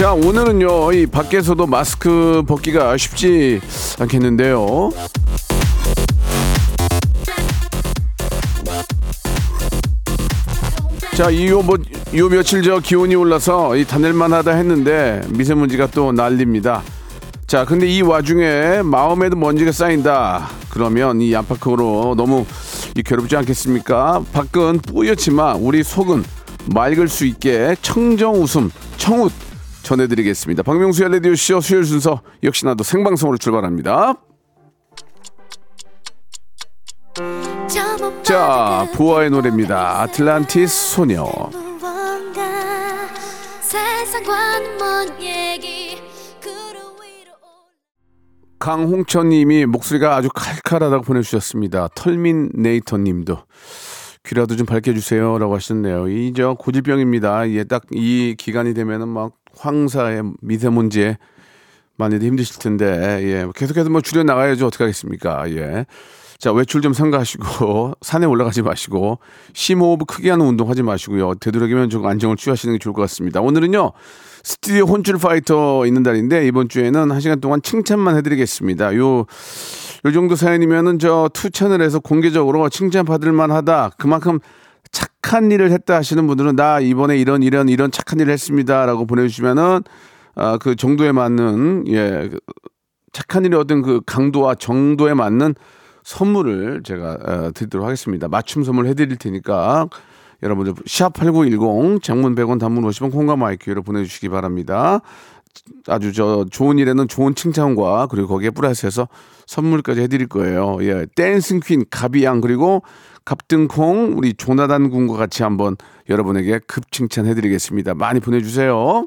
자 오늘은요 이 밖에서도 마스크 벗기가 쉽지 않겠는데요. 자 이요 뭐, 요 며칠 저 기온이 올라서 이 다닐만하다 했는데 미세먼지가 또 난립니다. 자 근데 이 와중에 마음에도 먼지가 쌓인다. 그러면 이 안팎으로 너무 이 괴롭지 않겠습니까? 밖은 뿌옇지만 우리 속은 맑을 수 있게 청정 웃음 청웃 전해드리겠습니다. 박명수의 라디오쇼 수요일 순서 역시나 도 생방송으로 출발합니다. 자, 부하의 노래입니다. 아틀란티스 소녀. 강홍천님이 목소리가 아주 칼칼하다고 보내주셨습니다. 털민 네이터님도 귀라도 좀 밝혀주세요라고 하셨네요. 이 저 고질병입니다. 예, 딱이 기간이 되면은 막 황사에 미세먼지에 많이들 힘드실 텐데 예, 계속해서 뭐 줄여 나가야죠. 어떻게 하겠습니까? 예. 자 외출 좀 삼가하시고 산에 올라가지 마시고 심호흡 크게 하는 운동 하지 마시고요. 되도록이면 좀 안정을 취하시는 게 좋을 것 같습니다. 오늘은요 스튜디오 혼줄 파이터 있는 날인데 이번 주에는 한 시간 동안 칭찬만 해드리겠습니다. 요, 요 정도 사연이면은 저 투 채널에서 공개적으로 칭찬 받을 만하다. 그만큼 착한 일을 했다 하시는 분들은 나 이번에 이런 이런 이런 착한 일을 했습니다라고 보내주시면은 아, 그 정도에 맞는 예그 착한 일의 어떤 그 강도와 정도에 맞는 선물을 제가 어, 드리도록 하겠습니다. 맞춤 선물 해드릴 테니까 여러분들 샵8910 장문 100원 단문 50원 콩과 마이크로 보내주시기 바랍니다. 아주 저 좋은 일에는 좋은 칭찬과 그리고 거기에 플러스해서 선물까지 해드릴 거예요. 예, 댄싱 퀸 가비양 그리고 갑등콩 우리 조나단 군과 같이 한번 여러분에게 급 칭찬해드리겠습니다. 많이 보내주세요.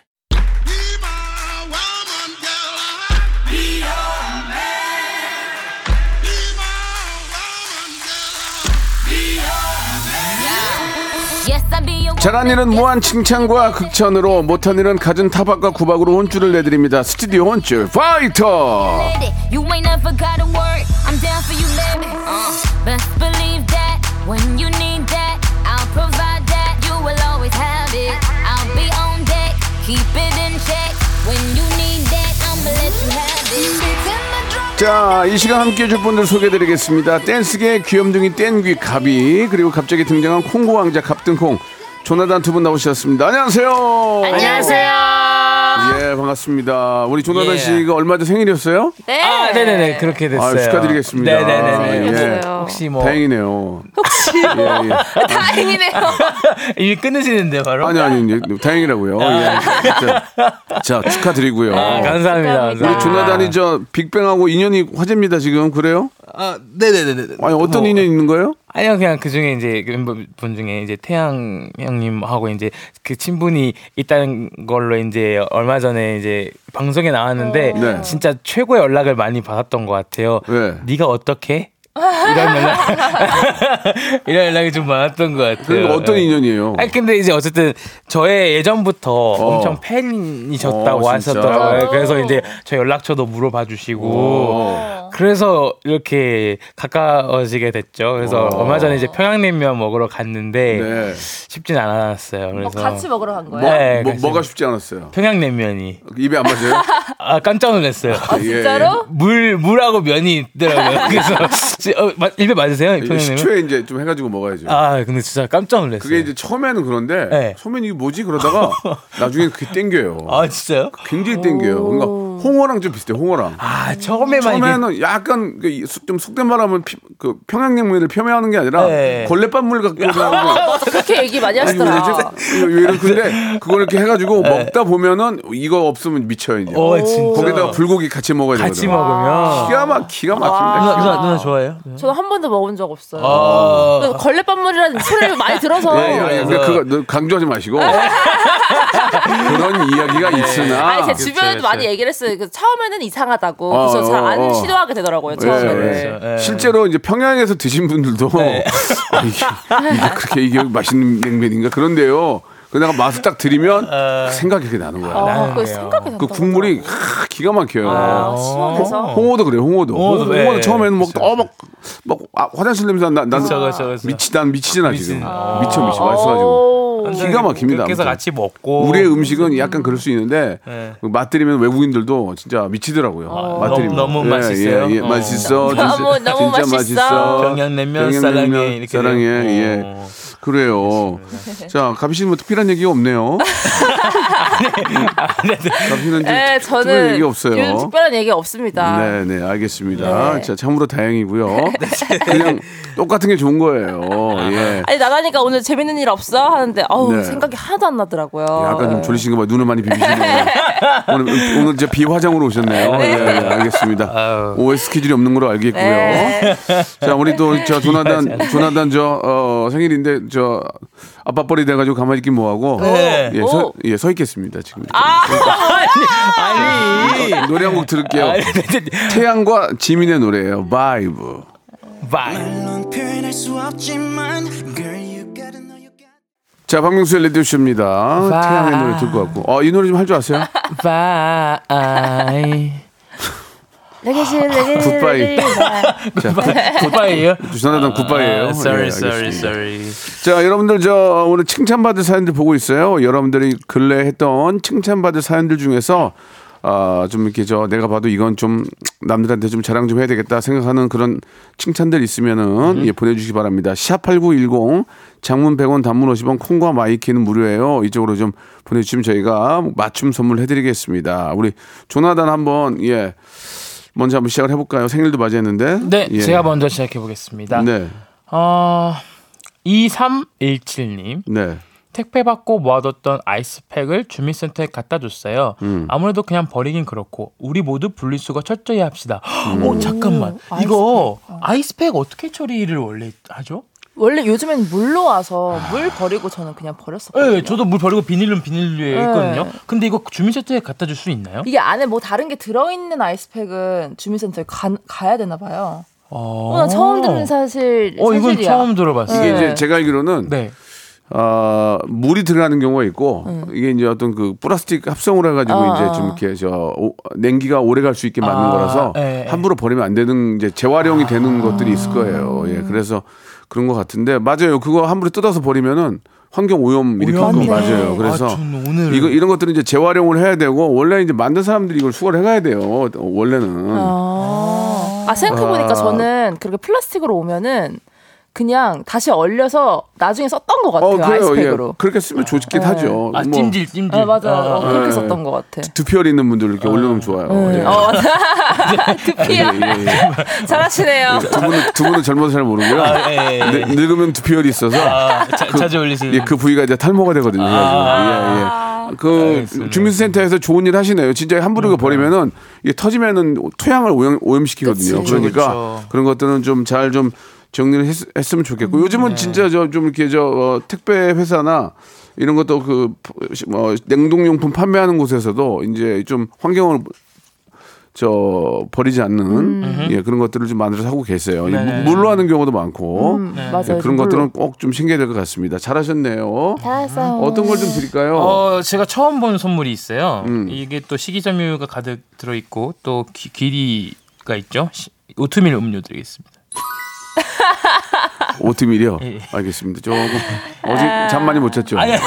잘한 일은 무한 칭찬과 극찬으로 못한 일은 갖은 타박과 구박으로 혼쭐을 내드립니다. 스튜디오 혼쭐 파이터. Uh. 자, 이 시간 함께 해줄 분들 소개해드리겠습니다. 댄스계 귀염둥이 땡귀 가비 그리고 갑자기 등장한 콩고 왕자 갑등콩 조나단 두 분 나오셨습니다. 안녕하세요. 안녕하세요. 예, 반갑습니다. 우리 조나단 예. 씨가 얼마 전 생일이었어요? 네. 아, 네네네. 그렇게 됐어요. 아, 축하드리겠습니다. 네네네. 예. 혹시 뭐. 다행이네요. 혹시 예, 예. 다행이네요. 이미 끊으시는데, 바로? 아니 아니 예, 다행이라고요. 예. 자, 자, 축하드리고요. 아, 감사합니다. 우리 감사합니다. 조나단이 저 빅뱅하고 인연이 화제입니다 지금 그래요? 아, 네네네네. 아니 어떤 뭐, 인연 이 있는 거예요? 아니요, 그냥 그 중에 이제 그 멤버분 중에 이제 태양 형님하고 이제 그 친분이 있다는 걸로 이제 얼마 전에 이제 방송에 나왔는데 네. 진짜 최고의 연락을 많이 받았던 것 같아요. 왜? 네가 어떻게? 이런 연락, 이런 연락이 좀 많았던 것 같아요. 그러니까 어떤 네. 인연이에요? 아니 근데 이제 어쨌든 저의 예전부터 엄청 팬이셨다고 어? 하셨더라고요. 그래서 이제 저 연락처도 물어봐 주시고 오. 그래서 이렇게 가까워지게 됐죠. 그래서 어. 얼마 전에 이제 평양냉면 먹으러 갔는데 네. 쉽진 않았어요. 그래서 뭐 같이 먹으러 간 거예요? 네, 뭐, 뭐가 쉽지 않았어요? 평양냉면이 입에 안 맞아요? 아 깜짝 놀랐어요. 아, 진짜로? 물 물하고 면이 있더라고요. 그래서 지- 어, 마- 입에 맞으세요? 예. 평양냉면? 식초에 이제 좀 해가지고 먹어야죠. 아 근데 진짜 깜짝 놀랐어요. 그게 이제 처음에는 그런데 네. 처음엔 이게 뭐지 그러다가 나중에 그게 땡겨요. 아 진짜요? 굉장히 땡겨요. 그러니까 홍어랑 좀 비슷해. 홍어랑. 아 처음에만 이게 처음에는 약간 그 좀 속된 말하면 피- 그 평양냉면을 폄훼하는 게 아니라 네. 걸레밥물 나오고 그렇게 얘기 많이 하시더라. 이러지? 왜 이러 근데 그걸 이렇게 해가지고 먹다 보면은 이거 없으면 미쳐요 이제. 네. 어 거기다가 불고기 같이 먹어야 되거든. 같이 먹으면 기가 막 기가 누나 막힙니다. 누나, 누나 좋아해요? 저는 한 번도 먹은 적 없어요. 아. 걸레밥물이라는 소리를 많이 들어서. 예, 예, 예. 그래서- 그거 너 강조하지 마시고 그런 이야기가 있으나 아니 제 주변에도 그쵸. 많이 얘기를 했어요. 그 처음에는 이상하다고. 어, 그래서 잘안 어, 어. 시도하게 되더라고요. 예, 처음에는. 그렇죠. 예. 실제로 이제 평양에서 드신 분들도 아, 이게, 이게 그렇게 이게 맛있는 냉면인가 그런데요. 그다가 맛을 딱 들이면 생각이 그렇게 나는 거야. 아, 그. 생각이. 그 국물이 하, 기가 막혀요. 아, 시원해서. 홍어도 그래요. 홍어도. 홍어도, 홍어도, 네. 처음에는 막 아, 화장실 냄새 난. 난 그쵸, 그쵸, 그쵸. 미치 난 미치잖아 지금. 미친. 미쳐 미쳐 맛있어가지고. 오. 기가 막힙니다, 그래서. 같이 먹고 우리의 음식은 약간 그럴 수 있는데 네. 맛들이면 외국인들도 진짜 미치더라고요. 맛들이면 너무- 너무 예, 맛있어요? 예, 예, 어. 맛있어. 너무, 진짜, 너무 진짜 맛있어. 평양냉면 평양냉면 사랑해 이렇게 사랑해. 예. 어. 그래요. 자, 가비 씨는 뭐 특별한 얘기가 없네요. 가비 씨는 네, 특별한 저는 얘기 없어요. 요즘 특별한 얘기 없습니다. 네, 네, 알겠습니다. 네. 자, 참으로 다행이고요. 그냥 똑같은 게 좋은 거예요. 예. 아니 나가니까 오늘 재밌는 일 없어 하는데 어우 네. 생각이 하나도 안 나더라고요. 약간 좀 졸리신 거 봐. 눈을 많이 비비시네요. 오늘, 오늘 이제 비화장으로 오셨네요. 예, 예, 알겠습니다. 아유. 오해 스케줄이 없는 걸로 알겠고요. 네. 자, 우리 또 저 조나단, 조나단 저, 어, 생일인데 저 아빠 뻘이 돼가지고 가만히 있긴 뭐하고. 네. 예, 서, 오. 예, 서 있겠습니다. 지금. 아니 어, 노래 한 곡 들을게요. 아니. 태양과 지민의 노래예요. Vibe. Vibe. 표현할 수 없지만 girl you gotta know you got 자, 박명수의 레디오쇼입니다. 태양의 노래 듣고 왔고. 어, 이 노래 좀 할 줄 아세요? Vibe. 레게시 레게시 굿바이. 레게시. 자, 굿바이예요? 조나단 굿바이예요. 아, sorry, 예, sorry, sorry. 자, 여러분들 저 오늘 칭찬받을 사연들 보고 있어요. 여러분들이 근래 했던 칭찬받을 사연들 중에서 아, 좀 이렇게 저 내가 봐도 이건 좀 남들한테 좀 자랑 좀 해야 되겠다 생각하는 그런 칭찬들 있으면은 예, 보내주시기 바랍니다. 샵8910 장문 100원 단문 50원 콩과 마이케이는 무료예요. 이쪽으로 좀 보내주시면 저희가 맞춤 선물 해드리겠습니다. 우리 조나단 한번 예 먼저 한번 시작을 해볼까요? 생일도 맞이했는데. 네, 예. 제가 먼저 시작해 보겠습니다. 네, 어, 2317님. 네. 택배 받고 모아뒀던 아이스팩을 주민센터에 갖다 줬어요. 음. 아무래도 그냥 버리긴 그렇고 우리 모두 분리수거 철저히 합시다. 음. 어 잠깐만 이거 아이스팩 어떻게 처리를 원래 하죠? 원래 요즘엔 물로 와서 물 버리고 저는 그냥 버렸었거든요. 네, 저도 물 버리고 비닐은 비닐류에 네. 있거든요. 근데 이거 주민센터에 갖다 줄 수 있나요? 이게 안에 뭐 다른 게 들어있는 아이스팩은 주민센터에 가, 가야 되나 봐요. 어, 어, 나 처음 듣는 사실 어, 이건 사실이야. 처음 들어봤어요. 이게 네. 이제 제가 알기로는 네. 어, 물이 들어가는 경우가 있고 이게 이제 어떤 그 플라스틱 합성으로 해가지고 어, 이제 어. 좀 이렇게 저 오- 냉기가 오래 갈 수 있게 만든 아, 거라서 예, 예. 함부로 버리면 안 되는 이제 재활용이 되는 것들이 있을 거예요. 예, 그래서 그런 것 같은데 맞아요. 그거 함부로 뜯어서 버리면은 환경 오염 일으키는 거. 맞아요. 그래서 아, 저는 오늘 이거 이런 것들은 이제 재활용을 해야 되고 원래 이제 만든 사람들이 이걸 수거를 해가야 돼요. 원래는 아, 아 생각해 보니까 아. 저는 그렇게 플라스틱으로 오면은 그냥 다시 얼려서 나중에 썼던 것 같아요. 어 그래요. 아이스팩으로. 예. 그렇게 쓰면 좋긴 하죠. 아 뭐 찜질 찜질. 아, 맞아. 아, 어, 아, 그렇게 예. 썼던 것 같아. 두피열 있는 분들 이렇게 올려놓으면 좋아요. 예. 어. 두피야. 예, 예, 예. 잘하시네요. 두 분은 두 분은 젊어서 잘 모르고요. 아, 예, 예. 늙- 늙으면 두피열이 있어서 아, 자, 자주 올리시는. 예, 그 부위가 이제 탈모가 되거든요. 아. 예, 예. 그 알겠습니다. 주민센터에서 좋은 일 하시네요. 진짜 함부로 이거 버리면은 이게 터지면은 토양을 오염, 오염시키거든요. 그치. 그러니까 그렇죠. 그런 것들은 좀 잘좀 정리를 했, 으면 좋겠고 음, 요즘은 네. 진짜 저 좀 이렇게 저 어, 택배 회사나 이런 것도 그 뭐, 냉동용품 판매하는 곳에서도 이제 좀 환경을 저 버리지 않는 예, 그런 것들을 좀 만들어서 하고 계세요. 이 네네. 물로 하는 경우도 많고 음, 네. 맞아요. 예, 그런 것들은 꼭좀 챙겨야 될 것 같습니다. 잘하셨네요. 잘했어요. 어떤 걸 좀 드릴까요? 어, 제가 처음 본 선물이 있어요. 음. 이게 또 식이섬유가 가득 들어 있고 또 기, 길이가 있죠. 시- 오트밀 음료 드리겠습니다. 오트밀이요. 예. 알겠습니다. 조금 어제 잠 많이 못 잤죠. 예.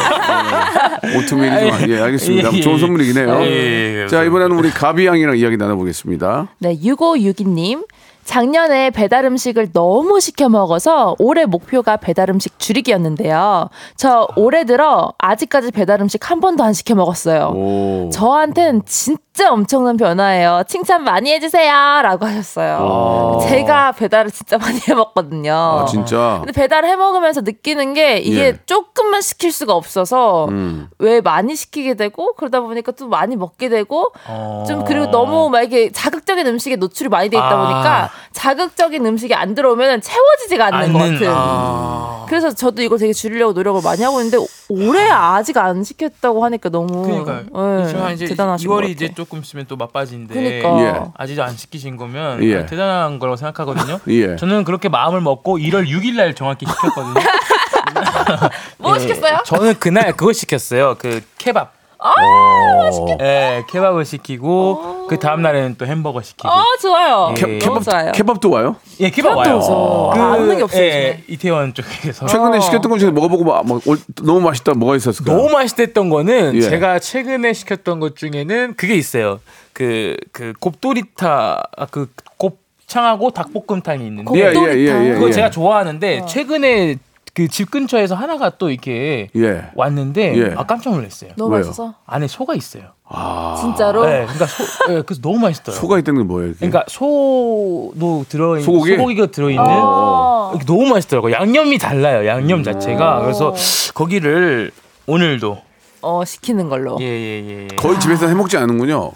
오트밀이 좀 예, 알겠습니다. 예, 예, 좋은 예. 선물이긴 해요. 예, 예, 예. 자 이번에는 우리 가비 양이랑 이야기 나눠보겠습니다. 네, 6562님. 작년에 배달 음식을 너무 시켜 먹어서 올해 목표가 배달 음식 줄이기였는데요. 저 올해 들어 아직까지 배달 음식 한 번도 안 시켜 먹었어요. 오. 저한텐 진짜 엄청난 변화예요. 칭찬 많이 해주세요. 라고 하셨어요. 제가 배달을 진짜 많이 해 먹거든요. 아, 진짜. 근데 배달 해 먹으면서 느끼는 게 이게 예. 조금만 시킬 수가 없어서 음. 왜 많이 시키게 되고 그러다 보니까 또 많이 먹게 되고 어. 좀 그리고 너무 막 이렇게 자극적인 음식에 노출이 많이 돼 있다 아. 보니까 자극적인 음식이 안 들어오면 채워지지가 않는 것 같은. 아. 그래서 저도 이걸 되게 줄이려고 노력을 많이 하고 있는데 올해 아직 안 시켰다고 하니까 너무 그러니까 이제 대단하신 것 2월이 같아. 이제 조금 있으면 또 막바지인데 그러니까 예. 아직도 안 시키신 거면 예. 대단한 거라고 생각하거든요. 예. 저는 그렇게 마음을 먹고 1월 6일 날 정확히 시켰거든요. 뭐 예. 시켰어요? 저는 그날 그거 시켰어요. 그 케밥. 아, 맛있겠다. 예, 케밥을 시키고 그 다음 날에는 또 햄버거 시키고. 아 좋아요. 예. 너무 좋아요. 케밥도 와요? 예, 케밥 와요. 오죠. 아, 안 오는 게 없어요, 예, 이태원 쪽에서. 최근에 시켰던 것 중에 먹어보고 막, 막 올- 너무 맛있다 뭐가 있었을까요? 너무 맛있댔던 거는 예. 제가 최근에 시켰던 것 중에는 그게 있어요. 그, 그 곱도리타, 아, 그 곱창하고 닭볶음탕이 있는데. 예, 예, 예, 예, 그거 예. 제가 좋아하는데 최근에 그 집 근처에서 하나가 또 이렇게 예. 왔는데 예. 아 깜짝 놀랐어요. 너무 왜요? 맛있어서 안에 소가 있어요. 아, 진짜로 네, 그러니까 소, 예, 그래서 너무 맛있더라고요. 소가 있다는 게 뭐예요? 이게? 그러니까 소도 들어 있는 소고기? 소고기가 들어 있는 아. 너무 맛있더라고요. 양념이 달라요. 양념 자체가. 그래서 거기를 오늘도 어 시키는 걸로. 예예 예. 거의 집에서 해 먹지 않는군요.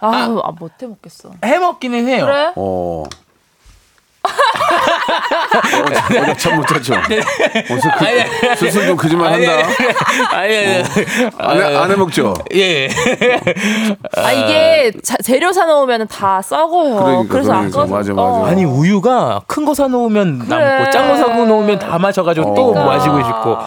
아, 아 못해 먹겠어. 해 먹기는 해요. 그래? 어. 어, 어, 참못 찾죠. 어, 스- 스스로 좀 거짓말 한다. 아니 아니. 안, 해, 안 해 먹죠? 예. 아 이게 자- 재료 사 놓으면 다 썩어요. 그러니까, 그래서 그러니까. 아까워서 맞아, 맞아. 아니 우유가 큰 거 사 놓으면 그래. 남고 짠거사 놓으면 다 마셔가지고 또 그러니까. 마시고 싶고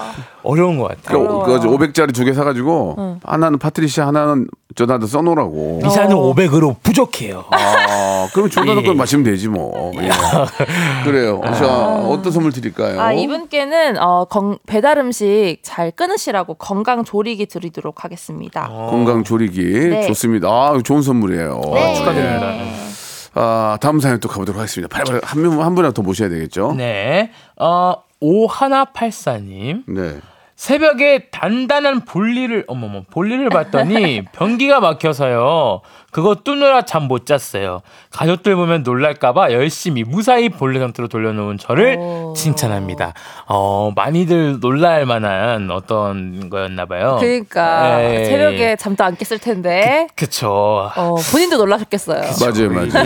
어려운 것 같아요. 그, 그 500짜리 두 개 사가지고 하나는 파트리샤 하나는 저나도 써놓으라고. 비사는 500으로 부족해요. 아, 그럼 조나도 예. 걸 마시면 되지 뭐. 예. 그래요. 자, 어떤 선물 드릴까요? 아 이분께는 어, 건- 배달 음식 잘 끊으시라고 건강 조리기 드리도록 하겠습니다. 건강 조리기 네. 좋습니다. 아, 좋은 선물이에요. 네. 축하드립니다. 아, 다음 사연 또 가보도록 하겠습니다. 한 명, 한 분이라도 더 모셔야 되겠죠? 네. 어, 오하나팔사님. 네. 새벽에 단단한 볼일을 어머머 볼일을 봤더니 변기가 막혀서요. 그거 뚫느라 잠 못 잤어요. 가족들 보면 놀랄까봐 열심히 무사히 본래 상태로 돌려놓은 저를 오. 칭찬합니다. 어 많이들 놀랄 만한 어떤 거였나봐요. 그러니까 예. 새벽에 잠도 안 깼을 텐데 그쵸. 어, 본인도 놀라셨겠어요. 맞아요, 맞아요.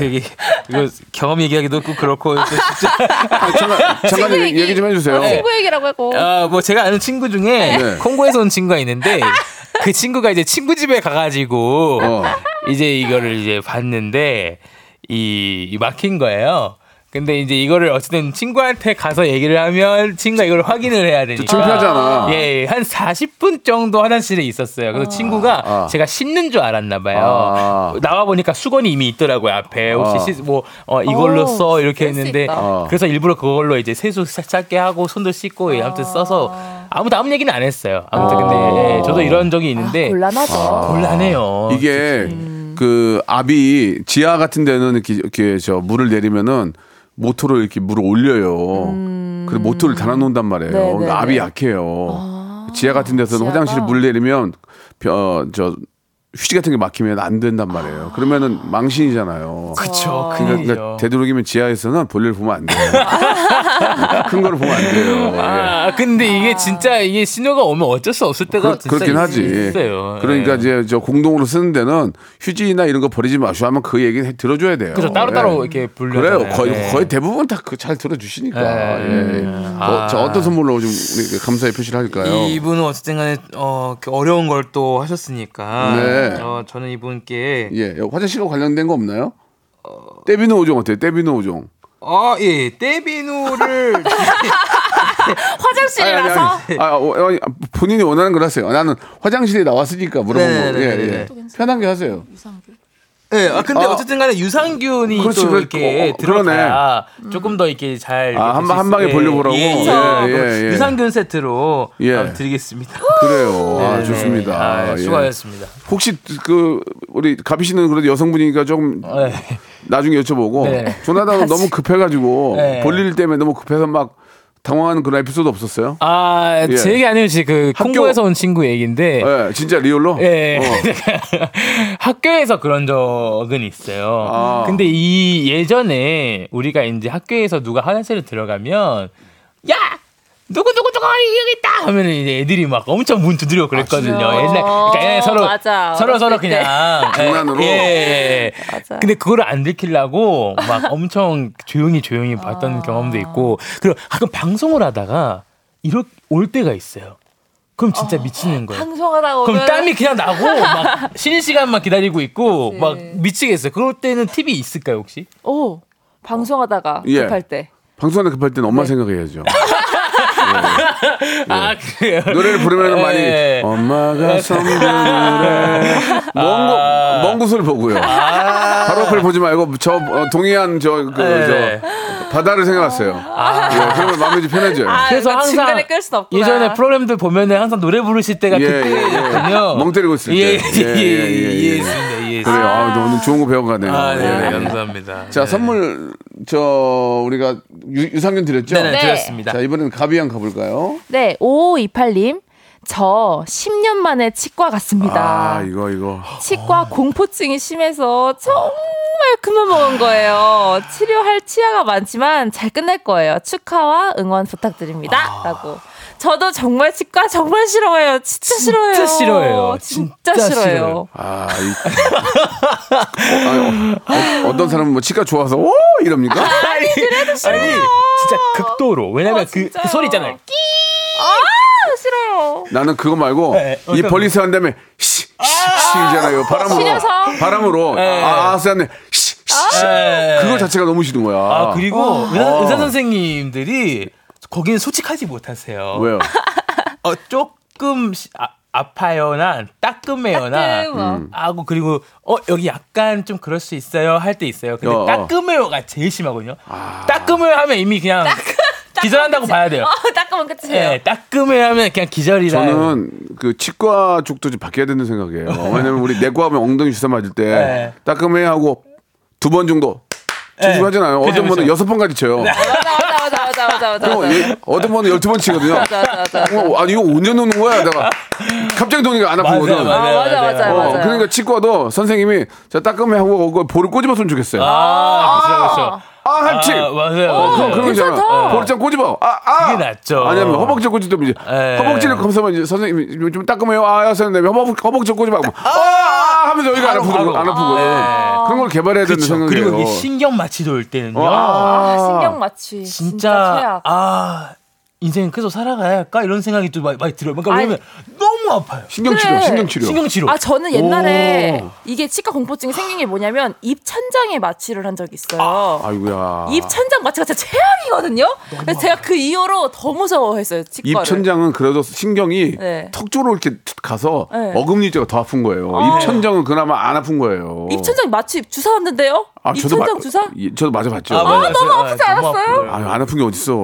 이게, 이게 이거 경험 얘기하기도 또 그렇고 또 진짜 아, 잠깐, 잠깐 얘기, 얘기 좀 해주세요. 친구 얘기라고 하고 아, 뭐 제가 아는 친구 중에 네. 콩고에서 온 친구가 있는데 그 친구가 이제 친구 집에 가가지고 어. 이제 이거를 이제 봤는데 이, 이 막힌 거예요. 근데 이제 이거를 어쨌든 친구한테 가서 얘기를 하면 친구가 이걸 확인을 해야 되니까. 창피하잖아. 예, 예, 한 40분 정도 화장실에 있었어요. 그래서 친구가 아. 제가 씻는 줄 알았나 봐요. 아. 나와 보니까 수건이 이미 있더라고요 앞에. 혹시 아. 씻, 뭐 어, 이걸로 어, 써 이렇게 했는데. 어. 그래서 일부러 그걸로 이제 세수 싹 짧게 하고 손도 씻고 아무튼 써서 아무도 아무 얘기는 안 했어요. 아무튼 근데 예, 저도 이런 적이 있는데 아, 곤란하죠. 곤란해요. 이게 그 압이 지하 같은 데는 이렇게, 이렇게 저 물을 내리면은 모터로 이렇게 물을 올려요. 그래서 모터를 달아놓는단 말이에요. 네, 네, 그러니까 압이 네. 약해요. 지하 같은 데서는 지하가? 화장실에 물 내리면 벼, 저 휴지 같은 게 막히면 안 된단 말이에요. 그러면은 망신이잖아요. 그쵸. 그러니까. 그러니까 되도록이면 지하에서는 볼일 보면 안 돼요. 큰 거를 보면 안 돼요. 예. 아 근데 이게 진짜 이게 신호가 오면 어쩔 수 없을 때가 그, 그렇긴 하지. 있어요. 그러니까 예. 이제 저 공동으로 쓰는 데는 휴지나 이런 거 버리지 마시고 하면 그 얘기 해- 들어줘야 돼요. 그죠 따로따로 예. 이렇게 불려 그래요. 거의 거의 대부분 다그잘 들어주시니까. 예. 예. 어, 저 어떤 선물로 좀 우리 감사의 표시를 할까요? 이분은 어쨌든 간에 어, 그 어려운 걸 또 하셨으니까 네. 어, 저는 이분께 예, 화장실과 관련된 거 없나요? 떼비누 5종 어때요? 떼비누 5종. 어, 예, 떼비누를 화장실이라서 아, 어, 어, 본인이 원하는 걸 하세요. 나는 화장실에 나왔으니까 물어본 거. 예, 네네네네. 예. 편하게 하세요. 예, 아 근데 아. 어쨌든 간에 유산균이 그렇지, 또. 이렇게 어, 어, 그러네. 들어가야 조금 더 이렇게 잘 아, 한 방- 한 방에 보려보라고? 예, 예, 예. 유산균 세트로 예. 드리겠습니다. 그래요. 아, 네, 좋습니다. 아, 예. 수고하셨습니다. 혹시 그 우리 가비 씨는 그래도 여성분이니까 조금 네. 나중에 여쭤보고 네. 조나단은 너무 급해가지고 네. 볼일 때문에 너무 급해서 막 당황하는 그런 에피소드 없었어요? 아, 예. 제 얘기 지금 그 학교- 콩고에서 온 친구 얘기인데 예, 진짜 리얼로? 예. 어. 학교에서 그런 적은 있어요. 아. 근데 이 예전에 우리가 이제 학교에서 누가 화장실에 들어가면 야 누구 누구 누구 여기 있다 하면 이제 애들이 막 엄청 문 두드리고 그랬거든요. 진짜? 옛날 그러니까 옛날에 서로 맞아. 서로 서로. 그냥 장난으로? 예, 예, 예. 맞아. 근데 그거를 안 들키려고 막 엄청 조용히 조용히 아. 봤던 경험도 있고 그리고 가끔 방송을 하다가 이럴 올 때가 있어요. 그럼 진짜 미치는 거예요. 방송하다가 오면 그럼 땀이 그냥 나고 막 쉬는 시간만 기다리고 있고 막 미치겠어요. 그럴 때는 팁이 있을까요 혹시? 오 방송하다가 예. 급할 때 방송하다 급할 때는 엄마 네. 생각해야죠. 아 그래요. 노래를 부르면 많이 예. 엄마가 선물을 해. 먼, 곳, 먼 곳을 보고요. 바로 앞을 보지 말고 저 어, 동해안 저, 그, 예. 저 바다를 생각하세요. 예, 그러면 마음이 좀 편해져요. 아, 그래서 이거 항상 중간에 끌순 없구나. 예전에 프로그램들 보면은 항상 노래 부르실 때가 예, 그때였거든요. 멍 때리고 있을 때. 예, 예, 예, 예, 예. 예, 이해했습니다. 이해했습니다. 그래요. 아, 오늘 좋은 거 배워가네요. 아, 네, 예. 감사합니다. 자, 네. 선물 저 우리가 유, 유상균 드렸죠? 네네, 네. 드렸습니다. 자, 이번엔 가비양 가볼까요? 네 5528님 저 10년 만에 치과 갔습니다. 아, 이거 이거. 치과 공포증이 심해서 정말 큰맘 먹은 거예요. 치료할 치아가 많지만 잘 끝날 거예요. 축하와 응원 부탁드립니다. 아. 라고. 저도 정말 치과 정말 싫어해요. 진짜 싫어해요. 진짜 싫어해요. 진짜, 진짜 싫어요. 싫어요. 아, 이, 어, 떤 사람은 뭐 치과 좋아서 오 이럽니까? 아니, 아니 진짜 극도로 왜냐면 어, 그. 그 소리 있잖아요. 아, 싫어요. 나는 그거 말고 네, 이 어떤 벌리스 한 다음에 시, 시, 시잖아요. 바람으로. 시려서? 바람으로. 네. 아, 아스 한데 시, 시. 예. 그거 자체가 너무 싫은 거야. 아 그리고 의사, 아. 의사 선생님들이 거기는 솔직하지 못하세요. 왜요? 어 조금 시- 아, 아파요나 따끔해요나 따끔, 어. 하고 그리고 어 여기 약간 좀 그럴 수 있어요 할 때 있어요. 근데 어, 어. 따끔해요가 제일 심하거든요. 따끔해요 하면 이미 그냥 기절한다고 봐야 돼요. 어, 닦으면 끝이에요. 예, 따끔해요 하면 그냥 기절이라. 저는 그 치과 쪽도 좀 바뀌어야 된다는 생각이에요. 왜냐면 우리 내과 하면 엉덩이 주사 맞을 때 네. 따끔해 하고 두 번 정도 조심하잖아요. 그죠, 어떤 분은. 여섯 번까지 쳐요. 맞아, 맞아, 맞아, 맞아, 맞아, 맞아. 어, 맞아. 예, 어떤 분은 열두 번 치거든요. 맞아, 맞아, 맞아. 어, 아니 이거 언제 놓는 거야? 내가 갑자기 도니까 안 아프거든. 맞아요, 아, 맞아, 맞아, 어, 맞아. 그러니까 치과도 선생님이 자 따끔해 하고 그 볼을 꼬집었으면 좋겠어요. 아, 아, 그렇죠, 그렇죠. 합치. 아, 맞아요. 어, 맞아요. 그럼 거. 괜찮다. 볼을 좀 꼬집어. 아, 아. 그게 낫죠. 아니면 허벅지 꼬집으면 이제 예. 허벅지를 검사하면 이제 선생님이 좀 따끔해요. 아, 선생님 허벅지 허벅지 꼬집어. 아, 아, 하면서 여기가 안. 바로. 안 아프거든. 네. 그런 걸 개발해야 된다는 그렇죠. 생각이에요. 그리고 이 신경 마취도 올 때는요. 와. 아, 신경 맞취. 진짜, 진짜 최악. 아 인생 계속 살아가야 할까 이런 생각이 또 많이, 많이 들어요. 그러니까 아니. 왜냐면 너무 아파요. 신경 치료, 그래. 신경 치료. 신경 치료. 아 저는 옛날에 오. 이게 치과 공포증이 생긴 게 뭐냐면 입 천장에 마취를 한 적이 있어요. 아 이고야. 입 천장 마취가 진짜 최악이거든요. 그래서 제가 그 이후로 더 무서워했어요 치과를. 입 천장은 그래도 신경이 네. 턱 쪽으로 이렇게 가서 네. 어금니뼈가 더 아픈 거예요. 입 천장은 그나마 안 아픈 거예요. 입 천장 마취 주사 왔는데요? 아, 입 저도 천장 마- 주사? 예, 저도 맞아 봤죠. 맞아요. 너무 아, 아프지 너무 않았어요? 아파요. 아유, 안 아픈 게 어딨어.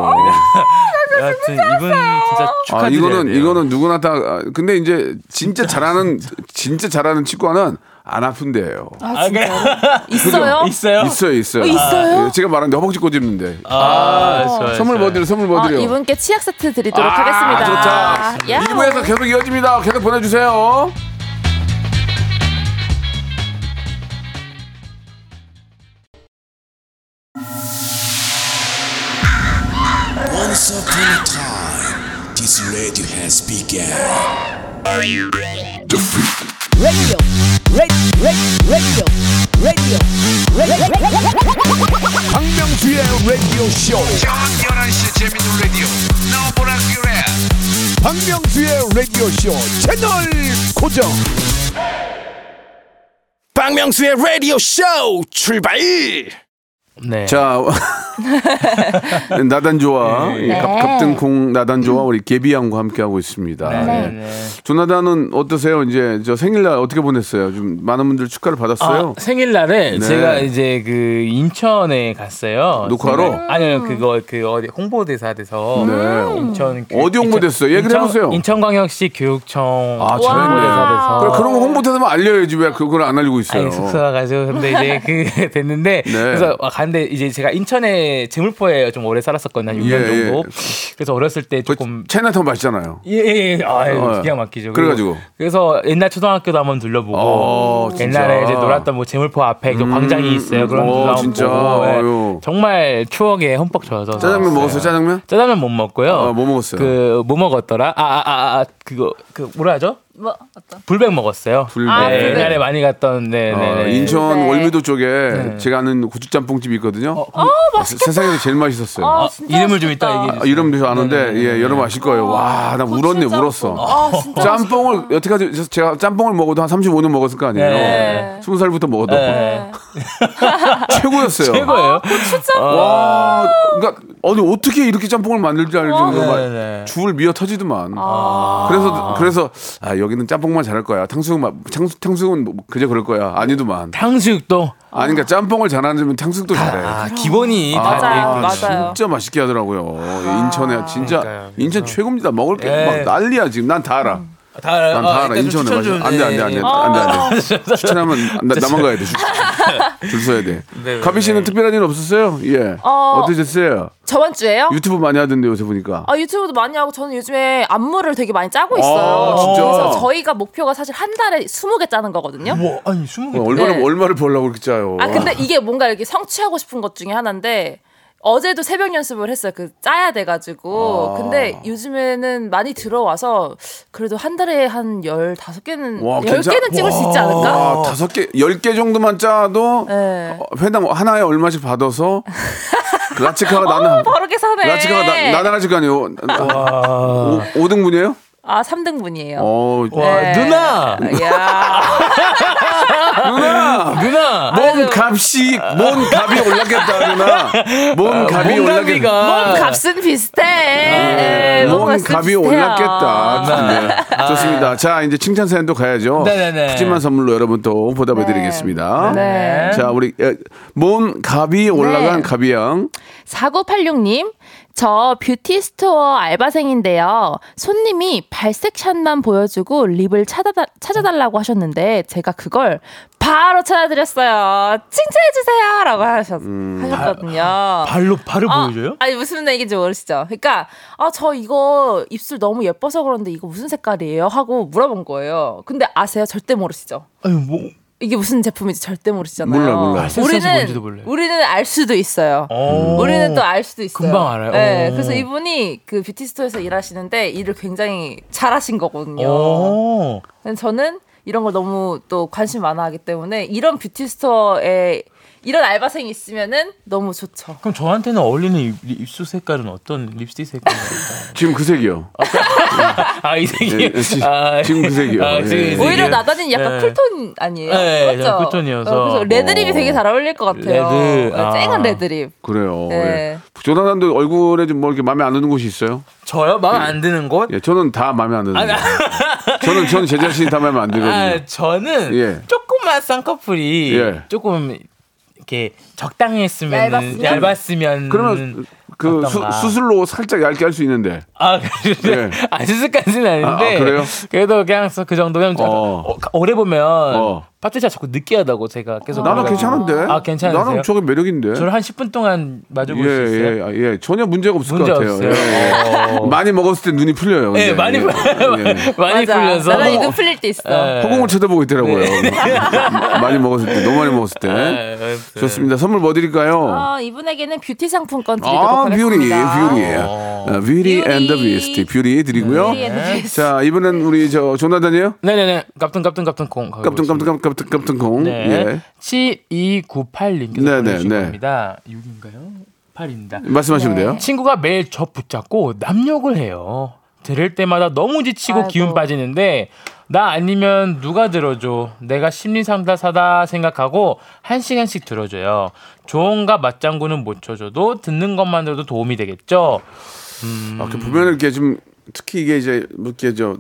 여하튼 이분 진짜 아, 축하드려야 이거는. 이거는 누구나 다, 아, 근데 이제 진짜 잘하는, 진짜 잘하는 치과는 안 아픈데요. 아 진짜 있어요? 있어요? 있어요, 있어요. 어, 있어요? 예, 제가 말한 허벅지 꼬집는데. 아, 좋아요, 선물 뭐 좋아요. 드려, 선물 뭐 아, 드려. 이분께 치약 세트 드리도록 아, 하겠습니다. 좋다. 야호. 2부에서 계속 이어집니다. 계속 보내주세요. Once upon a time, this radio has begun. 박명수의 라디오 쇼. 박명수의 라디오 쇼 채널 고정. 박명수의 라디오 쇼 출발 네. 자, 나단조와 네. 예, 갑, 갑등콩 나단조와 우리 개비양과 함께 하고 있습니다. 네. 예. 네. 조나단은 어떠세요? 이제 저 생일날 어떻게 보냈어요? 좀 많은 분들 축하를 받았어요. 아, 생일날에 네. 제가 이제 그 인천에 갔어요. 녹화로? 제가- 아니요, 그거 그 어디 홍보대사 돼서 네. 인천 그- 어디 홍보됐어요? 얘기를 인천- 해보세요. 인천광역시 교육청 아, 잘했네. 홍보대사 돼서 그래, 그런 거 홍보되면 알려야지 왜 그걸 안 알리고 있어요? 아니 숙소가 가지고 근데 이제 그 됐는데 네. 그래서 갔는데 이제 제가 인천에 제물포에 좀 오래 살았었거든요 6년 예, 정도 예. 그래서 어렸을 때그 조금 차이나타운 맛있잖아요. 예 예 예, 아 어. 기가 막히죠 그래 가지고. 그래서 옛날 초등학교도 한번 둘러보고 어. 옛날에 이제 놀았던 뭐 제물포 앞에 그 음, 광장이 있어요 그런 어, 한번 진짜. 보고 예. 정말 추억에 흠뻑 젖어서 짜장면. 먹었어요? 짜장면? 짜장면 못 먹고요 아, 뭐 먹었어요? 그 뭐 먹었더라 아 아아 그거 그 뭐라 하죠 뭐 어떤? 불백 먹었어요 불백. 아, 네, 불백. 옛날에 많이 갔던 네, 네, 어, 네. 인천 네. 월미도 쪽에 제가 아는 고추짬뽕집이 있거든요. 어, 세- 세상에서 제일 맛있었어요. 아, 아, 진짜 이름을 좀 맛있겠다. 이따 얘기해 아, 이름도 아는데 네네네. 예 여러분 아실 거예요. 와 나 울었네 고추짬뽕. 울었어. 아, 진짜 짬뽕을 여태까지 제가 짬뽕을 먹어도 한 35년 먹었을 거 아니에요. 네. 20살부터 먹어도 네. 최고였어요. 최고예요. 와, 그러니까 아니 어떻게 이렇게 짬뽕을 만들지 알 정도로 막 네 네. 줄을 미어 터지더만. 그래서 그래서 아 여기는 짬뽕만 잘할 거야. 탕수육 막 탕수, 탕수육은 뭐 그저 그럴 거야. 아니더만. 탕수육도 아니 그러니까 짬뽕을 잘하는 탕수육도 잘해. 아, 기본이 다 맞아요, 있거든요. 맞아요. 진짜 맛있게 하더라고요. 인천에 진짜 그러니까요. 인천 최고입니다. 먹을 게 예. 막 난리야 지금. 난 다 알아. 다 알아요. 난다 어, 알아. 인천에. 좀, 안돼 안돼 안돼. 안돼 안돼. 추천하면 나, 나만 가야 돼. 줄 서야 돼. 네, 가비 씨는 네. 특별한 일 없었어요? 예. 어. 어떠셨어요? 저번 주에요? 유튜브 많이 하던데 요새 보니까. 아 유튜브도 많이 하고 저는 요즘에 안무를 되게 많이 짜고 있어요. 아, 진짜? 그래서 저희가 목표가 사실 한 달에 20개 짜는 거거든요. 뭐 아니 스무 개. 어, 얼마를 네. 얼마를 벌려고 그렇게 짜요? 아 근데 이게 뭔가 이렇게 성취하고 싶은 것 중에 하나인데 어제도 새벽 연습을 했어요. 그 짜야 돼가지고. 아. 근데 요즘에는 많이 들어와서 그래도 한 달에 한 15개는, 와, 10개는 찍을 수 있지 않을까? 와, 다섯 개, 열개 정도만 짜도 네. 어, 회당 하나에 얼마씩 받아서 그 라치카가 나는 바로 계산해. 라치카가 나, 나나가지고 아니요. 오, 5등분이에요? 아, 3등분이에요. 어, 와 네. 누나 야 누나. 누나 뭔 값이 뭔 값이 올랐겠다 누나. 뭔 값이 올랐겠다. 몸값이가 값은 비슷해. 네, 뭔 값은 값이 비슷해요. 올랐겠다. 네. 좋습니다. 자 이제 칭찬 사연도 가야죠. 네네네. 푸짐한 선물로 여러분 또 보답해 드리겠습니다. 네. 자 우리 에, 뭔 값이 올라간 네. 값이 양. 4986님, 저 beauty store 알바생인데요. 손님이 발색 shot만 보여주고 lip을 찾아다, 찾아달라고 하셨는데, 제가 그걸 바로 찾아드렸어요. 칭찬해주세요! 라고 하셨, 하셨거든요. 발로 발을 아, 보여줘요? 아니, 무슨 얘기인지 모르시죠? 그러니까, 아, 저 이거 입술 너무 예뻐서 그런데 이거 무슨 색깔이에요? 하고 물어본 거예요. 근데 아세요? 절대 모르시죠? 아니 뭐 이게 무슨 제품인지 절대 모르시잖아요. 몰라, 몰라. 발색shot이 우리는 뭔지도 몰라요. 우리는 알 수도 있어요. 오. 우리는 또 알 수도 있어요. 금방 알아요? 네, 오. 그래서 이분이 그 beauty store에서 일하시는데 일을 굉장히 잘하신 거거든요. 저는 이런 걸 너무 또 관심 많아 하기 때문에 이런 beauty store에 이런 알바생이 있으면은 너무 좋죠. 그럼 저한테는 어울리는 입, 입술 색깔은 어떤 립스틱 색깔일까요? 지금 그 색이요. 아 이 색이. 예, 예, 지- 아, 지금 그 색이요. 아, 지금 예. 이 색이요. 오히려 나단이는 약간 네. cool tone 아니에요? 네, 맞죠? 저는 cool tone이어서. 어, 그래서 red lip이 되게 잘 어울릴 것 같아요. red, 네, 아. 쨍한 red lip. 그래요. 네. 예. 조나단도 얼굴에 좀 뭐 이렇게 마음에 안 드는 곳이 있어요? 저요? 마음에 안 드는 곳? 예, 저는 다 마음에 안 드는. 아, 거. 저는 저는 제 자신이 다 마음에 안 들거든요. 아, 저는 예. 조금만 쌍꺼풀이 예. 조금 이렇게 적당했으면 얇았으면? 얇았으면 그러면 그 수. 수술로 살짝 얇게 할 수 있는데. 아, 그래. 예. 아, 수술까지는 아닌데. 아, 아, 그래요? 래도 그냥 그 정도면 좀 어. 어, 오래 보면 어. 파트가 자꾸 느끼하다고 제가 계속 나는. 괜찮은데. 아, 괜찮으세요? 나는 저게 매력인데. 저를 한 10분 동안 마주볼 수 있어요. 예, 예, 아, 예, 전혀 문제가 없을 문제 것 같아요. 없어요. 예, 예. 어. 많이 먹었을 때 눈이 풀려요. 예, 근데. 많이 예, 풀- 예. 많이 맞아. 풀려서 나는 이 눈 풀릴 때 있어. 예. 허공을 쳐다보고 있더라고요. 네. 많이 먹었을 때, 너무 많이 먹었을 때. 예, 아무튼. 좋습니다. 선물 뭐 드릴까요? 어, 이분에게는 뷰티 상품권 드리도록 아, 하겠습니다. 뷰티. 어, Beauty and the Beast. 뷰티 드리고요. 비스트. 자, 이번엔 우리 저 조나단이에요? 네네네. 깝든 깝든 깝든 콩. 가고 깜짝 있습니다. 깜짝 깜짝 깜짝 콩. 네. 예. 7298님께서 네, 보내주신 네, 네. 겁니다. 6인가요? 8입니다. 말씀하시면 돼요. 친구가 매일 저 붙잡고 남욕을 해요. 들을 때마다 너무 지치고 아이고. 기운 빠지는데 나 아니면 누가 들어줘 내가 심리 상담사다 생각하고 한 시간씩 들어줘요 조언과 맞장구는 못 쳐줘도 듣는 것만으로도 도움이 되겠죠 아, 그 보면 이렇게 좀 특히 이게 이제 뭐 이렇게 저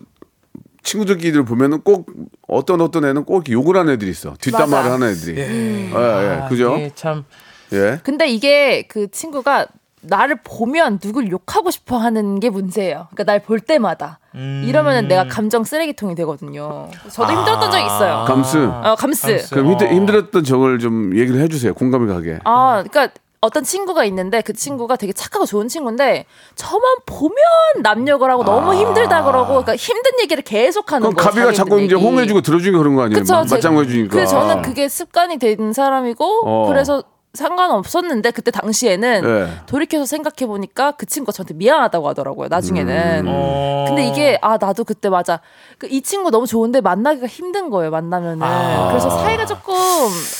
친구들끼리 보면은 꼭 어떤 어떤 애는 꼭 욕을 하는 애들이 있어. 뒷담화를. 하는 애들이. 예, 예, 그죠? 이게 참 예. 근데 이게 그 친구가 나를 보면 누굴 욕하고 싶어 하는 게 문제예요. 그러니까 날 볼 때마다. 음. 이러면은 내가 감정 쓰레기통이 되거든요. 저도 힘들었던 적 있어요. 감스. 어, 감스. 감스. 그럼 힘들, 어. 힘들었던 적을 좀 얘기를 해주세요. 공감이 가게. 아, 그러니까 어떤 친구가 있는데 그 친구가 되게 착하고 좋은 친구인데 저만 보면 남욕을 하고 너무 힘들다 그러고 그러니까 힘든 얘기를 계속 하는 그럼 거예요. 가비가 자기 자꾸 이제. 홍해주고 들어주니까 그런 거 아니에요? 그쵸, 맞장구 해주니까. 그 저는 그게 습관이 된 사람이고 어. 그래서 상관없었는데 그때 당시에는 네. 돌이켜서 생각해 보니까 그 친구가 저한테 미안하다고 하더라고요. 나중에는. 어. 근데 이게 아 나도 그때 맞아 그 이 친구 너무 좋은데 만나기가 힘든 거예요 만나면은 아. 그래서 사이가 조금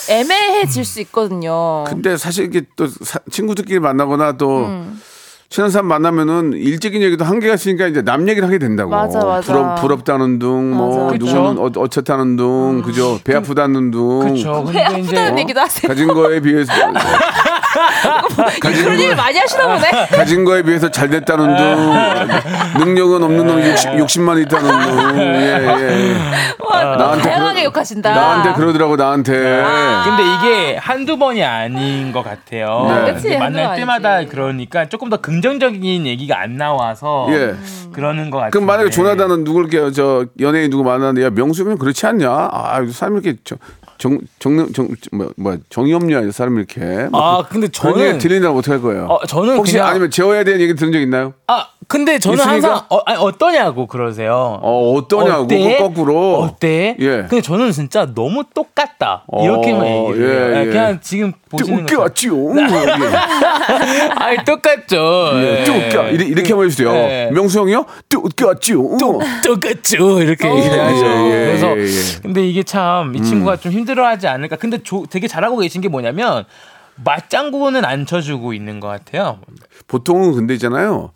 애매해질 수 있거든요. 근데 사실 이게 또 사- 친구들끼리 만나거나 또 음. 친한 사람 만나면은 일적인 얘기도 한계가 있으니까 이제 남 얘기를 하게 된다고. 맞아, 맞아. 부럽, 부럽다는 둥, 뭐, 맞아. 누구는. 어, 어쨌다는 둥, 그죠? 배 아프다는 둥. 그쵸 배 아프다는 어? 얘기도 하세요. 가진 거에 비해서 그런 거, 일 많이 하시나 보네. 가진 거에 비해서 잘 됐다는 둥 능력은 없는 놈 60, 60만 있다는 둥 예, 예. 와, 나한테 다양하게 그러- 욕하신다. 나한테 그러더라고 나한테 근데 이게 한두 번이 아닌 것 같아요. 네. 그치, 만날 번 때마다 아니지. 그러니까 조금 더 긍정적인 얘기가 안 나와서 예. 그러는 것 같아요. 그럼 만약에 조나단은 누굴 이렇게 저 연예인 누구 만나는데 야 명수 형 그렇지 않냐? 아 사람 이렇게 정, 정, 정, 뭐, 뭐야, 정이 없냐, 이 사람 이렇게. 뭐아 근데 얘기 저는 들린다면 어떻게 할 거예요? 어, 저는 혹시 그냥- 아니면 재워야 되는 얘기 들은 적 있나요? 아 근데 저는 있으니까? 항상 어, 아니, 어떠냐고 그러세요. 어, 어떠냐고, 어때? 거- 거꾸로. 어때? 예. 근데 저는 진짜 너무 똑같다. 이렇게만 어, 얘기를 해요. 예, 예. 그냥 지금 보시는 웃겨, 것처럼. 찌용. 아니 똑같죠. 예, 또 웃겨. 이렇게, 이렇게 한번 해주세요. 예. 명수 형이요? 또 웃겨, 찌용. 똑같죠. 이렇게 얘기를 하죠. 예, 예, 그래서 예, 예. 근데 이게 참 이 친구가 좀 힘들어하지 않을까. 근데 조- 되게 잘하고 계신 게 뭐냐면 맞장구는 안 쳐주고 있는 것 같아요. 보통은 근데 있잖아요.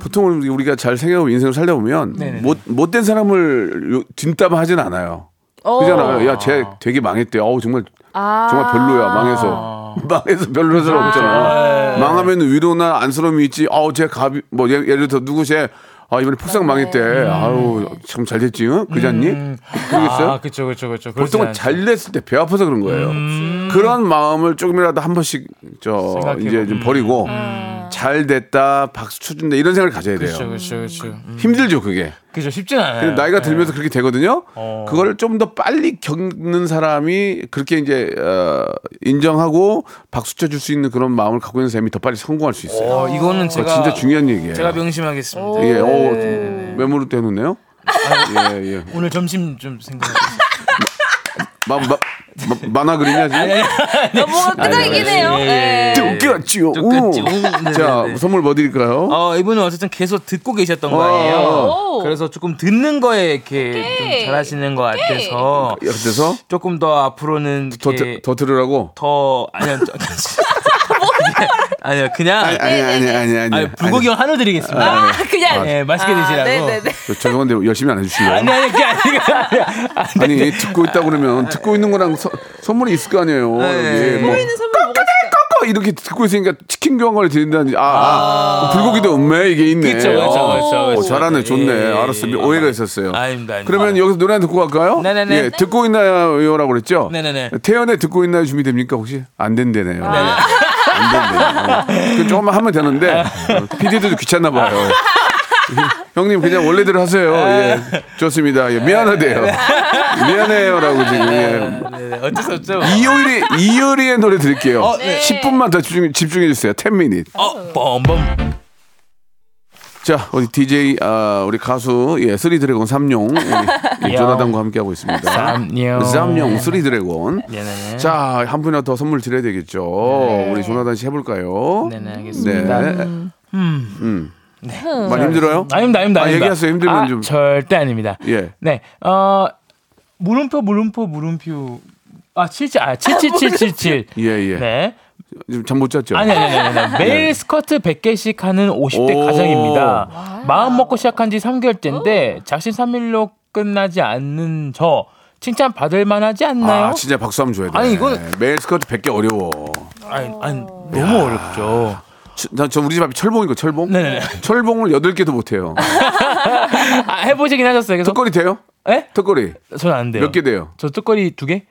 보통은 우리가 잘 생각하고 인생을 살다 보면 네네네. 못, 못된 사람을 요- 뒷담화 하진 않아요. 어. 그잖아요. 야, 쟤 되게 망했대. 어우, 정말 아. 정말 별로야 망해서 망해서 별로라서 아. 없잖아 망하면 위로나 안쓰러움이 있지 아우 쟤 가비 뭐 예- 예를 들어 누구 쟤 아, 이번에 폭삭 망했대. 아우, 참잘 됐지, 응? 그지 않니? 그러겠어요? 아, 그쵸, 그쵸, 그쵸. 보통은 잘 됐을 때 배 아파서 그런 거예요. 그런 마음을 조금이라도 한 번씩 저 생각해보고. 이제 좀 버리고 잘 됐다, 박수 쳐준다 이런 생각을 가져야 돼요. 그쵸, 그쵸, 그쵸. 음. 힘들죠, 그게. 그죠, 쉽진 않아요. 나이가 네. 들면서 그렇게 되거든요. 어. 그걸 좀더 빨리 겪는 사람이 그렇게 이제 어, 인정하고 박수 쳐줄 수 있는 그런 마음을 갖고 있는 사람이 더 빨리 성공할 수 있어요. 어, 이거는 제가 진짜 중요한 얘기예요. 제가 명심하겠습니다. 예, 어, 네네네. 메모를 떼놓네요. 예, 예. 오늘 점심 좀 생각. 마, 마, 마, 만화. 예, 예. 웃겼지요. 웃겼지요. 자, 네네네. 선물 뭐 드릴까요? 어, 이분은 어쨌든 계속 듣고 계셨던 거 어. 그래서 조금 듣는 거에 이렇게. 좀 잘하시는 것 같아서 그래서 조금 더 앞으로는 더, 드- 더 들으라고? 더 아니요 저- 아니요 그냥 아니, 아니, 아니, 아니, 아니. 아니, 불고기 하나 드리겠습니다. 아, 그냥. 예, 맛있게 드시라고. 네네네. 저, 죄송한데 열심히 안 해주실래요? 아니 아니 그게 아니라 아니, 아니 듣고 있다 그러면 듣고 있는 거랑 서- 선물이 있을 거 아니에요. 네. 뭐 보이는 선물 뭐가 있을까? 꺾어 이렇게 듣고 있으니까 치킨 교환권을 드린다든지 아, 아, 불고기도 음매 이게 있네. 그쵸, 그쵸, 어, 그쵸, 어, 그쵸. 잘하네 좋네. 예, 예, 알았어 예. 오해가 있었어요. 아닙니다, 아닙니다. 그러면 여기서 노래 듣고 갈까요? 네네네. 예, 듣고 있나요라고 그랬죠? 네네네. 태연의 듣고 있나요 준비됩니까 혹시? 안 된대네요. 안 된대요. 어, 그 조금만 하면 되는데 PD도 귀찮나 봐요. 형님 그냥 원래대로 하세요. 예, 좋습니다. 예, 미안하대요. 미안해요라고 지금. 예. 네, 네, 어쩔 수 없죠. 이효리 이효리의 노래 드릴게요. 어, 네. 10분만 더 집중, 집중해 주세요. 10 minute. 어, 뻔뻔. 자, 우리 DJ 아, 우리 가수 예, three dragon 삼룡 우리 예, 요. 조나단과 함께 하고 있습니다. 삼룡. 삼룡 three dragon. 네네. 자, 한 분이나 더 선물 드려야 되겠죠. 우리 조나단 씨 해볼까요? 네네 알겠습니다. 네. 음. 많이 힘들어요? 아닙니다, 아닙니다. 아, 아닙니다. 얘기하세요. 힘들면 아, 좀. 절대 아닙니다. 예. 네, 어, 물음표, 물음표, 물음표. 아, 77, 아, 77777. 예, 예. 네. 지금 잠못 잤죠? 아니 아니 아니, 아니. 매일 스쿼트 100개씩 하는 50대 네. 오. 가정입니다. 마음 먹고 시작한 지 3개월째인데 작심 삼일로 끝나지 않는 저 칭찬 받을 만하지 않나요? 아, 진짜 박수 한번 줘야 돼. 아니, 이건- 매일 스쿼트 100개 어려워. 아니, 아니, 너무 어렵죠. 저, 나- 저 우리 집 앞에 철봉이거 철봉? 네네. 철봉을 8개도 못 해요. 아, 해보시긴 하셨어요. 그래서 턱걸이 돼요? 예? 턱걸이. 저는 안 돼요. 몇 개 돼요? 저 뚜꺼리 두 개?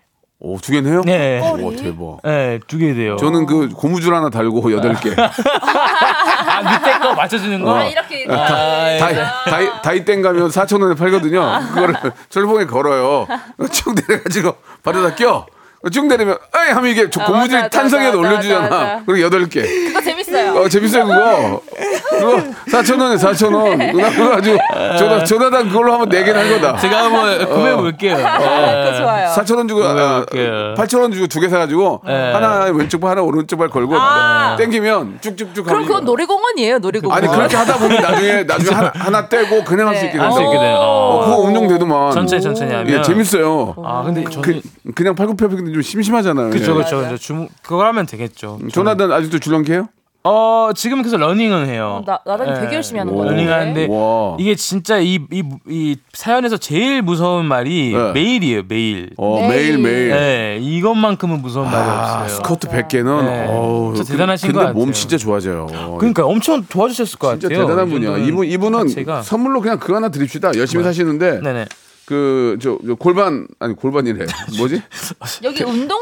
오, 두 개는 해요? 네. 오, 대박. 네, 두 개 돼요. 저는 그 고무줄 하나 달고 여덟 개 아, 밑에 거 맞춰주는 거? 어. 이렇게 아, 다이, 다이, 다이땡 가면 4천 원에 팔거든요. 그거를 철봉에 걸어요. 쭉 내려가지고 바로다 껴. 쭉 내리면 에이 하면 이게 저 아, 고무줄 맞아, 탄성에도 맞아, 올려주잖아. 맞아, 맞아. 그리고 여덟 개. 그거 재밌어요. 어, 재밌어요, 그거. 그거 4,000원에 4,000원. 나 그거 가지고 전화, 전화당 그걸로 하면 4개는 한 거다. 제가 한번 구매해 볼게요. 그거 좋아요. 4,000원 주고, 아, 그럴게요. 8,000원 주고 두 개 사가지고 네. 하나 왼쪽 발, 하나 오른쪽 발 걸고 아. 땡기면 쭉쭉쭉 그럼 그건 놀이공원이에요, 놀이공원. 아니, 그렇게 하다 보면 나중에, 나중에 하나, 하나 떼고 그냥 할수 네. 있게 할수 돼서. 있게 돼요. 어, 그거 운용되더만. 천천히 천천히 하면. 예, 재밌어요. 아, 근데 저는 그, 그냥 팔굽혀펴기는 좀 심심하잖아요. 그쵸 예. 그쵸 그쵸 주무 그거 하면 되겠죠. 조나단 아직도 줄넘기해요? 어 지금 계속 러닝은 해요. 나 나랑 네. 되게 열심히 하는 오. 거예요. 러닝 하는데 와. 이게 진짜 이 이 이 사연에서 제일 무서운 말이 네. 매일이에요 매일. 어, 매일. 매일, 매일. 네 이것만큼은 무서운 말이 아, 없어요. 스쿼트 100개는 네. 어우, 진짜 대단하신 근데 것 몸 같아요. 진짜 좋아져요. 그러니까 엄청 도와주셨을 것 진짜 같아요. 대단한 이 분이야. 이분 이분은 자체가. 선물로 그냥 그거 하나 드립시다. 열심히 사시는데 네네. 그저 골반 아니 골반이래. 뭐지? 여기 운동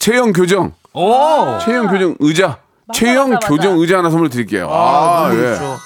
체형 교정. 오. 체형 교정 의자. 체형. 교정 의자 하나 선물 드릴게요. 아, 너무 예. 좋죠.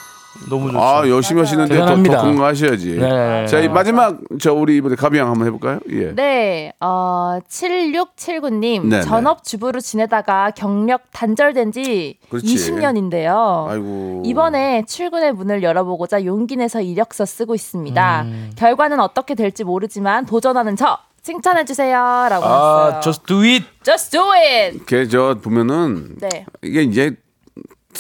너무 좋죠. 아 열심히 하시는데 더, 더 대단합니다. 건강하셔야지. 네. 자 이 마지막 저 우리 이번에 가비양 한번 해볼까요? 예. 네, 어, 7679님. 네, 네. 전업주부로 지내다가 경력 단절된 지 그렇지. 20년인데요. 아이고. 이번에 출근의 문을 열어보고자 용기 내서 이력서 쓰고 있습니다. 음. 결과는 어떻게 될지 모르지만 도전하는 저 칭찬해 주세요. 라고 아 했어요. just do it. Just do it! 걔저 보면은 네. 이게 이제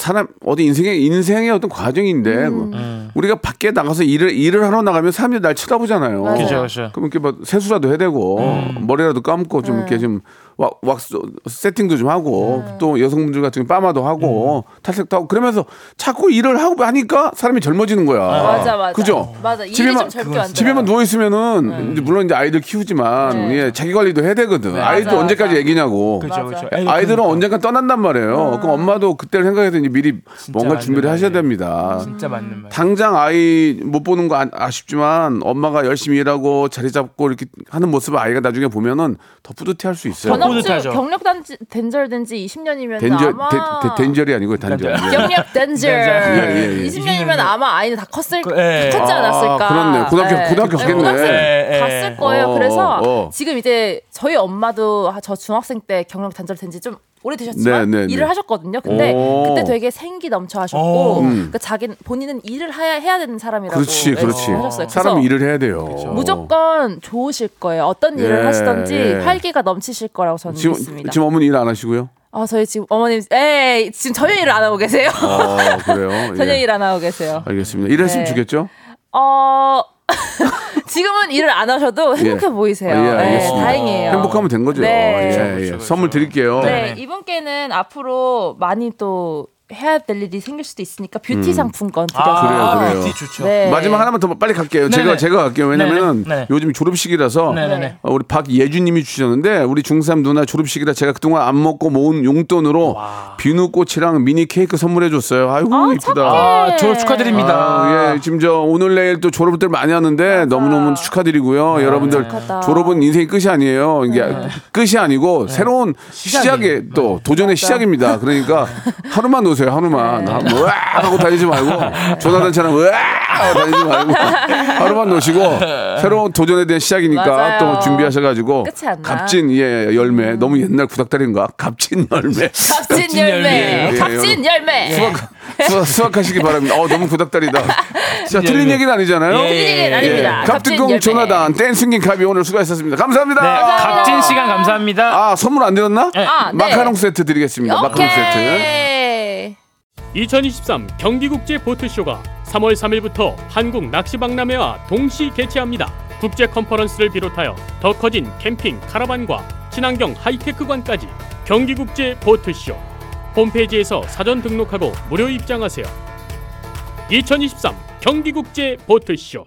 사람 어디 인생의 인생의 어떤 과정인데 음. 우리가 밖에 나가서 일을 일을 하러 나가면 사람들이 날 쳐다보잖아요. 그죠 그죠. 그럼 이렇게 막 세수라도 해야 되고 머리라도 감고 좀 이렇게 좀 왁, 왁스 세팅도 좀 하고 또 여성분들 같은 경우 파마도 하고 탈색도 하고 그러면서 자꾸 일을 하고 하니까 사람이 젊어지는 거야. 맞아, 맞아. 그죠? 맞아. 일이 집에만 좀. 집에만 누워 있으면은 이제 물론 이제 아이들 키우지만 네. 예, 자기 관리도 해야 되거든. 아이들 맞아, 언제까지 맞아. 애기냐고. 그죠. 그죠. 아이들은 언젠가 떠난단 말이에요. 그럼 엄마도 그때를 생각해서 이제 미리 뭔가 준비를 하셔야 말이에요. 됩니다. 진짜 맞는 말. 당장 아이 못 보는 거 아- 아쉽지만 엄마가 열심히 일하고 자리 잡고 이렇게 하는 모습을 아이가 나중에 보면은 더 뿌듯해할 수 있어요. 전업- 전업주 뿌듯하죠. 경력 단지, 단절된 지 20년이면 덴저, 아마 데, 데, 덴절이 아니고 단절. 단절. 예. 경력 단절 예, 예, 예. 20년이면 아마 아이는 다 컸을 그, 예. 다 컸지 아, 않았을까? 그렇네. 고등학교- 고등학교 갔겠네. 고등학생 예, 예. 갔을 거예요. 어, 그래서 어. 지금 이제 저희 엄마도 아, 저 중학생 때 경력 단절된 지 좀 오래되셨지만 네, 네, 일을 네. 하셨거든요. 근데 오. 그때 되게 생기 넘쳐 하셨고 오. 음. 그 자기 본인은 일을 해야 해야 되는 사람이라고 그렇지, 그렇지. 하셨어요. 그래서 일을 해야 돼요. 무조건 좋으실 거예요. 어떤 일을 예, 하시든지 예. 활기가 넘치실 거라고 저는 지금 믿습니다. 지금 어머니 일 안 하시고요? 아 저희 지금 어머님, 에 지금 전혀 일을 안 하고 계세요. 어, 그래요. 전혀 예. 일안 하고 계세요. 알겠습니다. 일했으면 네. 좋겠죠? 어 지금은 일을 안 하셔도 행복해 예. 보이세요. 아, 예, 네, 알겠습니다. 다행이에요. 행복하면 된 거죠. 네. 예, 예. 선물 드릴게요. 네, 이분께는 앞으로 많이 또 해야 될 일이 생길 수도 있으니까 뷰티 상품권 드려서 음. 그래요, 그래요. 뷰티 좋죠. 네. 마지막 하나만 더 빨리 갈게요. 제가 네네. 제가 갈게요. 왜냐면은 네네. 네. 요즘 졸업식이라서 네네네. 어, 우리 박예주님이 주셨는데 우리 중3 누나 졸업식이라 제가 그동안 안 먹고 모은 용돈으로 비누꽃이랑 미니 케이크 선물해줬어요. 아이고 아, 이쁘다. 아, 졸업 축하드립니다. 아, 예, 지금 저 오늘 내일 또 졸업들 많이 하는데 너무 너무 축하드리고요. 여러분들 축하다. 졸업은 인생의 끝이 아니에요. 이게 끝이 아니고 새로운 시작의 또 도전의 시작입니다. 그러니까 하루만 노세요. 하루만. 뭐, 으악 하고 다니지 말고 조나단처럼 으악 하고 다니지 말고 하루만 노시고 새로운 도전에 대한 시작이니까 맞아요. 또 준비하셔가지고 끝이 안 나. 값진 예 열매 너무 옛날 구닥다리인가 값진 열매 값진 열매. 열매, 예, 값진 열매. 수확, 수확, 수확하시기 바랍니다. 어, 너무 구닥다리다. 진짜 틀린. 얘기는 아니잖아요. 예, 틀린 얘기는 아닙니다. 갑특공 열매. 조나단 댄싱킹 카비 오늘 수고하셨습니다. 감사합니다. 네, 값진 시간 감사합니다. 아 선물 안 드렸나? 아, 네. 마카롱 세트 드리겠습니다. 마카롱 세트. 오케이. 2023 경기국제 보트쇼가 3월 3일부터 한국 낚시박람회와 동시 개최합니다. 국제 컨퍼런스를 비롯하여 더 커진 캠핑 카라반과 친환경 하이테크관까지 경기국제 보트쇼 홈페이지에서 사전 등록하고 무료 입장하세요. 2023 경기국제 보트쇼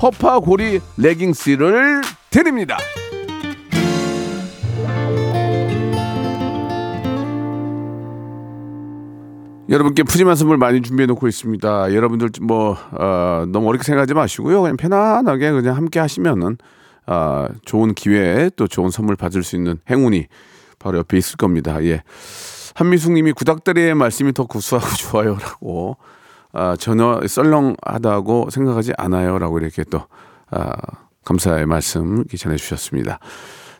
허파고리 레깅스를 드립니다. 여러분께 푸짐한 선물 많이 준비해 놓고 있습니다. 여러분들 뭐 어, 너무 어렵게 생각하지 마시고요. 그냥 편안하게 그냥 함께 하시면은 아, 좋은 기회에 또 좋은 선물 받을 수 있는 행운이 바로 옆에 있을 겁니다. 예. 한미숙님이 구닥다리의 말씀이 더 구수하고 좋아요라고 아, 전혀 썰렁하다고 생각하지 않아요라고 이렇게 또 아, 감사의 말씀 이렇게 전해 주셨습니다.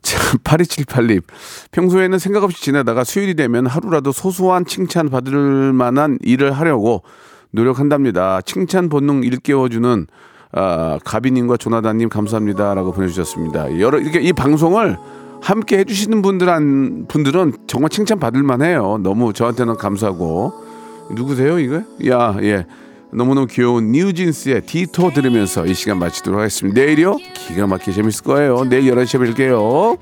참, 8278님. 평소에는 생각 없이 지내다가 수요일이 되면 하루라도 소소한 칭찬 받을 만한 일을 하려고 노력한답니다. 칭찬 본능 일깨워주는 아, 가비님과 조나단님 감사합니다라고 보내주셨습니다. 여러 이렇게 이 방송을 함께 해주시는 분들한 분들은 정말 칭찬 받을 만해요. 너무 저한테는 감사하고 누구세요 이거? 야 예. 너무너무 귀여운 뉴진스의 디토 들으면서 이 시간 마치도록 하겠습니다. 내일이요? 기가 막히게 재밌을 거예요. 내일 11시에 뵐게요.